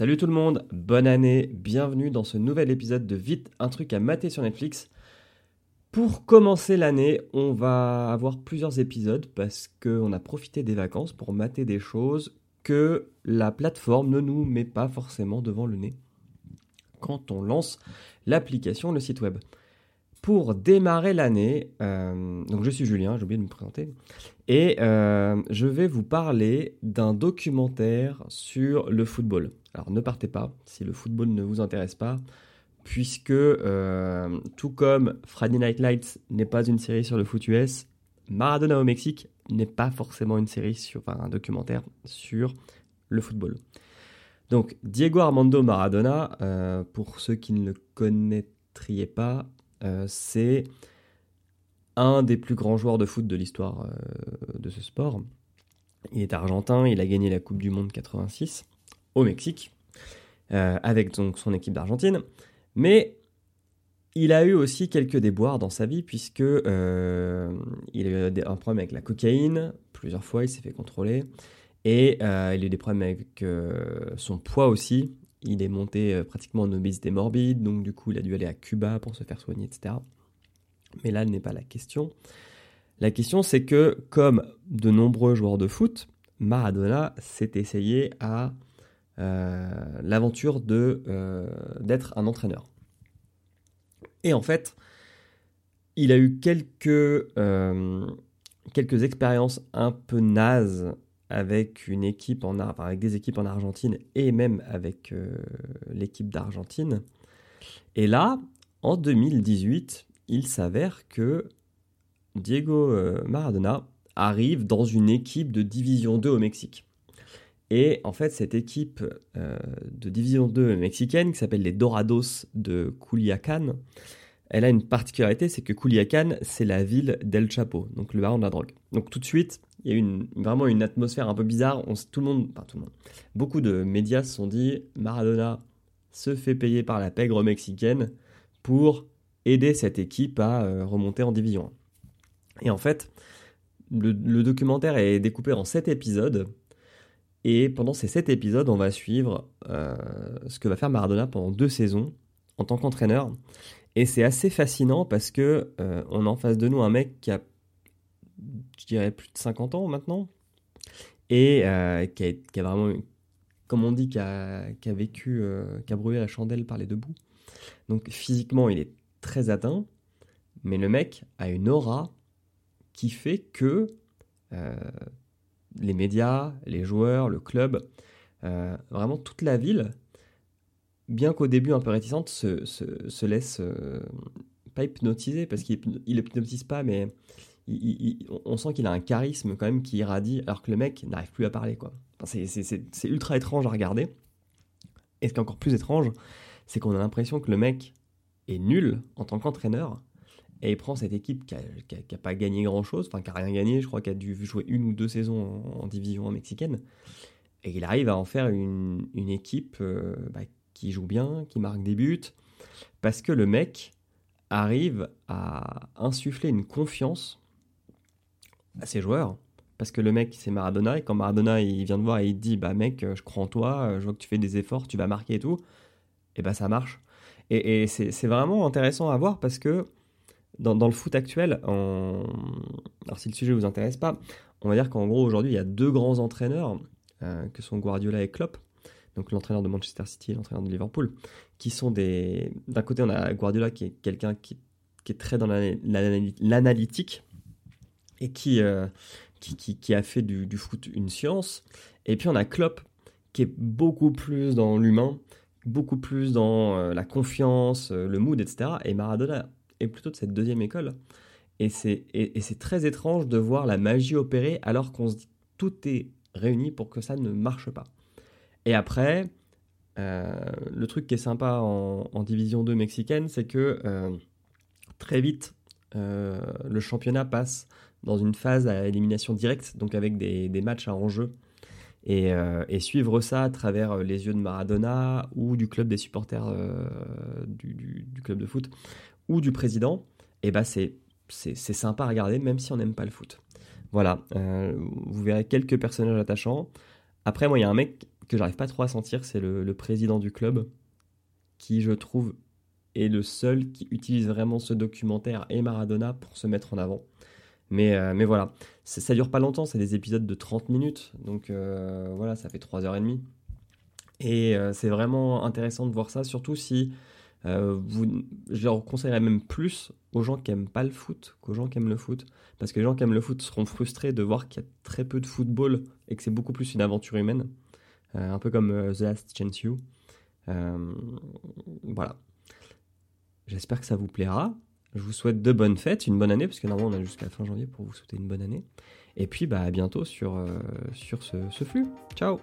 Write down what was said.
Salut tout le monde, bonne année, bienvenue dans ce nouvel épisode de Vite, un truc à mater sur Netflix. Pour commencer l'année, on va avoir plusieurs épisodes parce qu'on a profité des vacances pour mater des choses que la plateforme ne nous met pas forcément devant le nez quand on lance l'application, le site web. Pour démarrer l'année, euh, je suis Julien, j'ai oublié de me présenter, et euh, je vais vous parler d'un documentaire sur le football. Alors ne partez pas si le football ne vous intéresse pas, puisque euh, tout comme Friday Night Lights n'est pas une série sur le foot US, Maradona au Mexique n'est pas forcément une série sur, un documentaire sur le football. Donc Diego Armando Maradona, pour ceux qui ne le connaîtriez pas, euh, c'est un des plus grands joueurs de foot de l'histoire euh, de ce sport. Il est argentin, il a gagné la Coupe du Monde 86 au Mexique, euh, avec donc son équipe d'Argentine. Mais il a eu aussi quelques déboires dans sa vie, puisque il a eu un problème avec la cocaïne, plusieurs fois il s'est fait contrôler, et il a eu des problèmes avec son poids aussi. Il est monté euh, pratiquement en obésité morbide, donc du coup il a dû aller à Cuba pour se faire soigner, etc. Mais là n'est pas la question. La question c'est que, comme de nombreux joueurs de foot, Maradona s'est essayé à euh, l'aventure de euh, d'être un entraîneur. Et en fait, il a eu quelques, quelques expériences un peu nazes avec une équipe en avec des équipes en Argentine et même avec euh, l'équipe d'Argentine. Et là, en 2018, il s'avère que Diego euh, Maradona arrive dans une équipe de Division 2 au Mexique. Et en fait, cette équipe euh, de Division 2 mexicaine, qui s'appelle les Dorados de Culiacan, elle a une particularité, c'est que Culiacan, c'est la ville d'El Chapo, donc le baron de la drogue. Donc tout de suite, il y a vraiment une atmosphère un peu bizarre. Tout le monde, enfin tout le monde, beaucoup de médias se sont dit Maradona se fait payer par la pègre mexicaine pour aider cette équipe à euh, remonter en division 1. Et en fait, le, documentaire est découpé en 7 épisodes. Et pendant ces 7 épisodes, on va suivre euh, ce que va faire Maradona pendant deux saisons en tant qu'entraîneur. Et c'est assez fascinant parce que euh, on a en face de nous un mec qui a je dirais, plus de 50 ans maintenant, et euh, qui, a, vraiment, comme on dit, qui a, vécu, euh, qui a brûlé la chandelle par les deux bouts. Donc physiquement, il est très atteint, mais le mec a une aura qui fait que euh, les médias, les joueurs, le club, vraiment toute la ville, bien qu'au début un peu réticente, se, se, se laisse pas hypnotiser, parce qu'il hypnotise pas, mais on sent qu'il a un charisme quand même qui irradie, alors que le mec n'arrive plus à parler. quoi. c'est ultra étrange à regarder. Et ce qui est encore plus étrange, c'est qu'on a l'impression que le mec est nul en tant qu'entraîneur, et il prend cette équipe qui n'a pas gagné grand-chose, enfin qui n'a rien gagné, je crois qu'il a dû jouer une ou deux saisons en, division mexicaine, et il arrive à en faire une, équipe euh, bah, qui joue bien, qui marque des buts, parce que le mec arrive à insuffler une confiance à ses joueurs. Parce que le mec, c'est Maradona, et quand Maradona il vient de voir et il dit Bah, mec, je crois en toi, je vois que tu fais des efforts, tu vas marquer et tout, et bah, ça marche. Et, c'est vraiment intéressant à voir parce que dans, le foot actuel, en... alors si le sujet vous intéresse pas, on va dire qu'en gros, aujourd'hui, il y a deux grands entraîneurs, euh, que sont Guardiola et Klopp, donc l'entraîneur de Manchester City et l'entraîneur de Liverpool, qui sont des. D'un côté, on a Guardiola qui est quelqu'un qui, qui, est très dans l'analytique et euh, qui, qui, qui, a fait du, du, foot une science. Et puis on a Klopp qui est beaucoup plus dans l'humain, beaucoup plus dans euh, la confiance, euh, le mood, etc. Et Maradona est plutôt de cette deuxième école. Et c'est, et, c'est très étrange de voir la magie opérer alors qu'on se dit tout est réuni pour que ça ne marche pas. Et après, le truc qui est sympa en, division 2 mexicaine, c'est que très vite, le championnat passe dans une phase à élimination directe, donc avec des, matchs à enjeu. Euh, et, suivre ça à travers euh, les yeux de Maradona ou du club des supporters euh, du, club de foot ou du président, et eh ben c'est, sympa à regarder même si on n'aime pas le foot. Voilà, vous verrez quelques personnages attachants. Après, moi, il y a un mec que j'arrive pas trop à sentir, c'est le, président du club, qui je trouve est le seul qui utilise vraiment ce documentaire et Maradona pour se mettre en avant. Mais, euh, voilà, ça dure pas longtemps, c'est des épisodes de 30 minutes, donc euh, voilà, ça fait 3h30. Et euh, c'est vraiment intéressant de voir ça, surtout si je leur conseillerais même plus aux gens qui aiment pas le foot qu'aux gens qui aiment le foot. Parce que les gens qui aiment le foot seront frustrés de voir qu'il y a très peu de football et que c'est beaucoup plus une aventure humaine. Un peu comme The Last Chance You. voilà. J'espère que ça vous plaira. Je vous souhaite de bonnes fêtes, une bonne année, parce que normalement on a jusqu'à fin janvier pour vous souhaiter une bonne année. Et puis bah, à bientôt sur, euh, sur ce, ce flux. Ciao